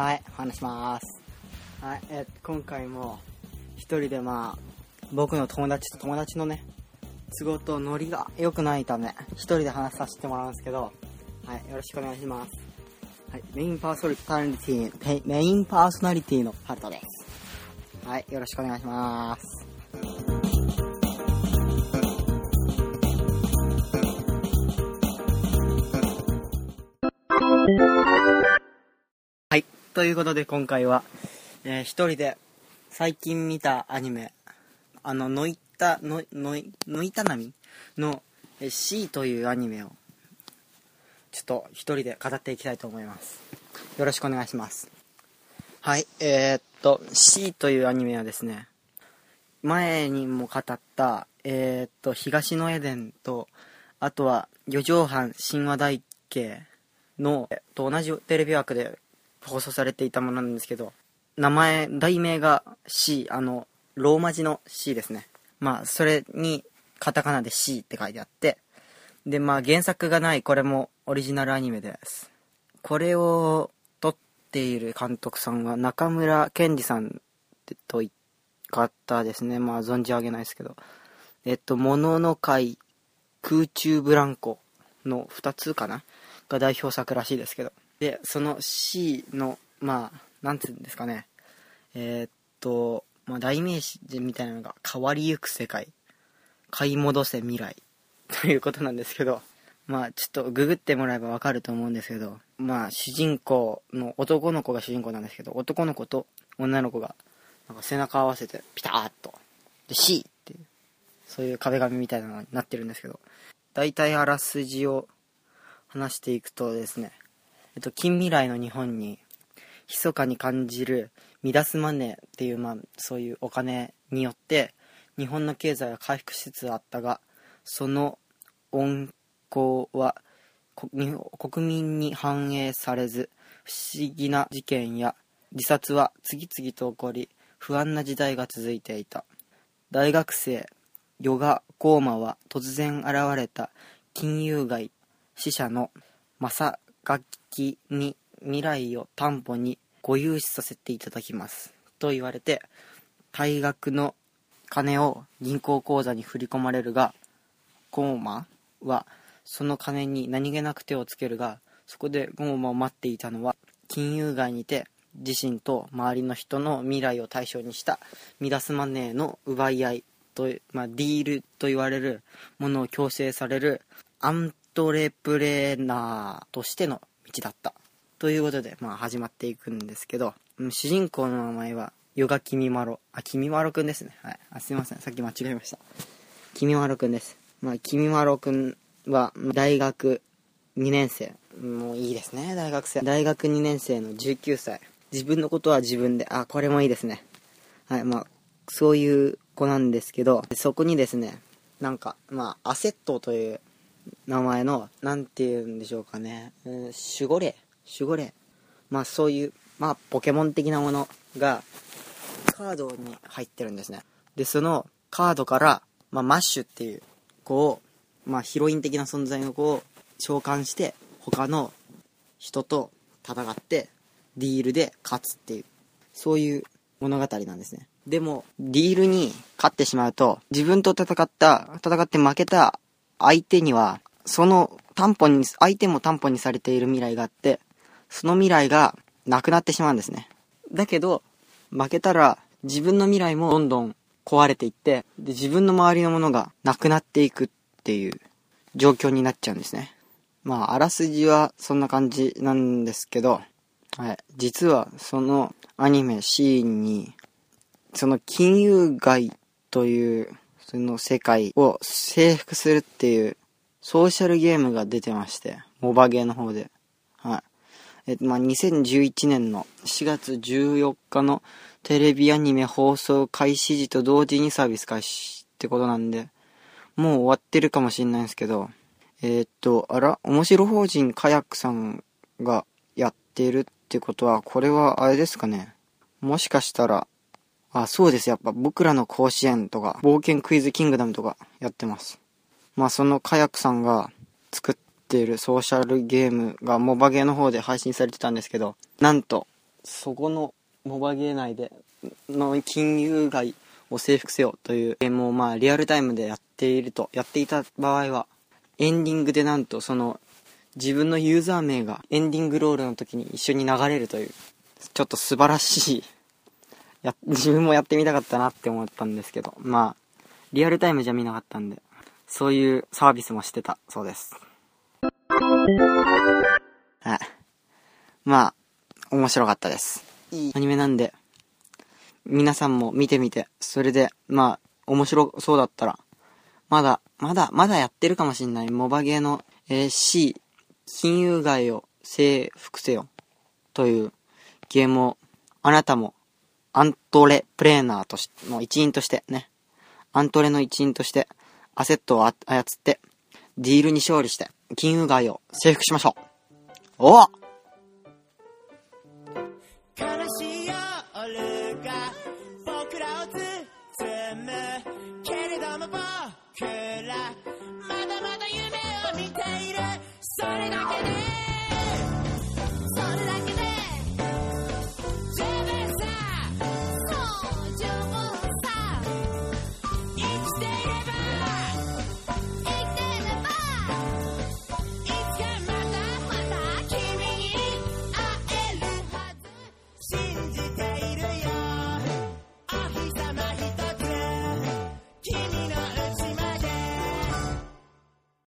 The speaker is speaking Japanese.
はい、話します。はい、え今回も一人でまあ、僕の友達と友達のね、都合とノリが良くないため、一人で話させてもらうんですけど、はい、よろしくお願いします。はい、メインパーソナリティ、ペメインパーソナリティのハルトです。はい、よろしくお願いします。ということで今回は、えー一人で最近見たアニメ、あの、ノイタ、ノイ、ノイ、ノイタナミの C というアニメを、ちょっと一人で語っていきたいと思います。よろしくお願いします。はい。えーっと、C というアニメはですね、前にも語った、えーっと、東のエデンと、あとは、四畳半神話大系の、と同じテレビ枠で放送されていたものなんですけど、名前、題名が C、あの、ローマ字の C ですね。まあ、それに、カタカナで C って書いてあって、で、まあ、原作がない、これもオリジナルアニメです。これを撮っている監督さんは中村健二さんとい方ですね。まあ、存じ上げないですけど。えっと、ものの会、空中ブランコの2つかな？が代表作らしいですけど。で、その C の、まあ、なんつうんですかね。えーっと、まあ、代名詞みたいなのが、変わりゆく世界、買い戻せ未来、ということなんですけど、まあ、ちょっとググってもらえばわかると思うんですけど、まあ、主人公の男の子が主人公なんですけど、男の子と女の子が、なんか背中合わせて、ピターッと、で、C っていう、そういう壁紙みたいなのになってるんですけど、大体あらすじを話していくとですね、っと、近未来の日本に、密かに感じるミダスマネーっていう、まあ、そういうお金によって、日本の経済は回復しつつあったが、その温厚は国民に反映されず、不思議な事件や自殺は次々と起こり、不安な時代が続いていた。大学生、ヨガ・コーマは突然現れた金融街死者の正垣に未来を担保にご融資させていただきます。と言われて、退学の金を銀行口座に振り込まれるが、コーマはその金に何気なく手をつけるが、そこでゴーマを待っていたのは、金融街にて自身と周りの人の未来を対象にしたミダスマネーの奪い合いと、まあ、ディールと言われるものを強制されるアントレプレーナーとしての道だった。ということで、まあ始まっていくんですけど、主人公の名前は、ヨガキミマロ。あ、キミマロくんですね。はい。あ、すいません。さっき間違えました。キミマロくんです。まあ、キミマロくんは、大学2年生。もういいですね、大学生。大学2年生の19歳。自分のことは自分で、あ、これもいいですね。はい、まあ、そういう子なんですけど、そこにですね、なんか、まあ、アセットという名前の、なんて言うんでしょうかね、うん守護霊守護霊まあ、そういう、まあ、ポケモン的なものが、カードに入ってるんですね。で、そのカードから、まあ、マッシュっていう子を、まあ、ヒロイン的な存在の子を召喚して、他の人と戦って、ディールで勝つっていう、そういう物語なんですね。でも、ディールに勝ってしまうと、自分と戦った、戦って負けた相手には、その担保に、相手も担保にされている未来があって、その未来がなくなってしまうんですね。だけど、負けたら自分の未来もどんどん壊れていって、で、自分の周りのものがなくなっていくっていう状況になっちゃうんですね。まあ、あらすじはそんな感じなんですけど、はい。実はそのアニメシーンに、その金融街という、その世界を征服するっていうソーシャルゲームが出てまして、モバゲーの方で。はい。えっと、まあ、2011年の4月14日のテレビアニメ放送開始時と同時にサービス開始ってことなんで、もう終わってるかもしんないんですけど、えーっと、あら、面白法人カヤックさんがやってるってことは、これはあれですかね。もしかしたら、あ、そうです。やっぱ僕らの甲子園とか、冒険クイズキングダムとかやってます。まあそのカヤックさんが作っているソーシャルゲームがモバゲーの方で配信されてたんですけど、なんと、そこのモバゲー内での金融街を征服せよというゲームをまあリアルタイムでやっているとやっていた場合はエンディングでなんとその自分のユーザー名がエンディングロールの時に一緒に流れるというちょっと素晴らしいや 自分もやってみたかったなって思ったんですけど。まあリアルタイムじゃ見なかったんでそういうサービスもしてたそうです。はい。まあ面白かったです。いい。アニメなんで皆さんも見てみて。それでまあ面白そうだったらまだまだまだやってるかもしんない。モバゲーの、えー、C 金融街を征服せよ。というゲームをあなたもアントレプレーナーとしの一員としてね、アントレの一員としてアセットを操ってディールに勝利して金融街を征服しましょう。お悲しい夜が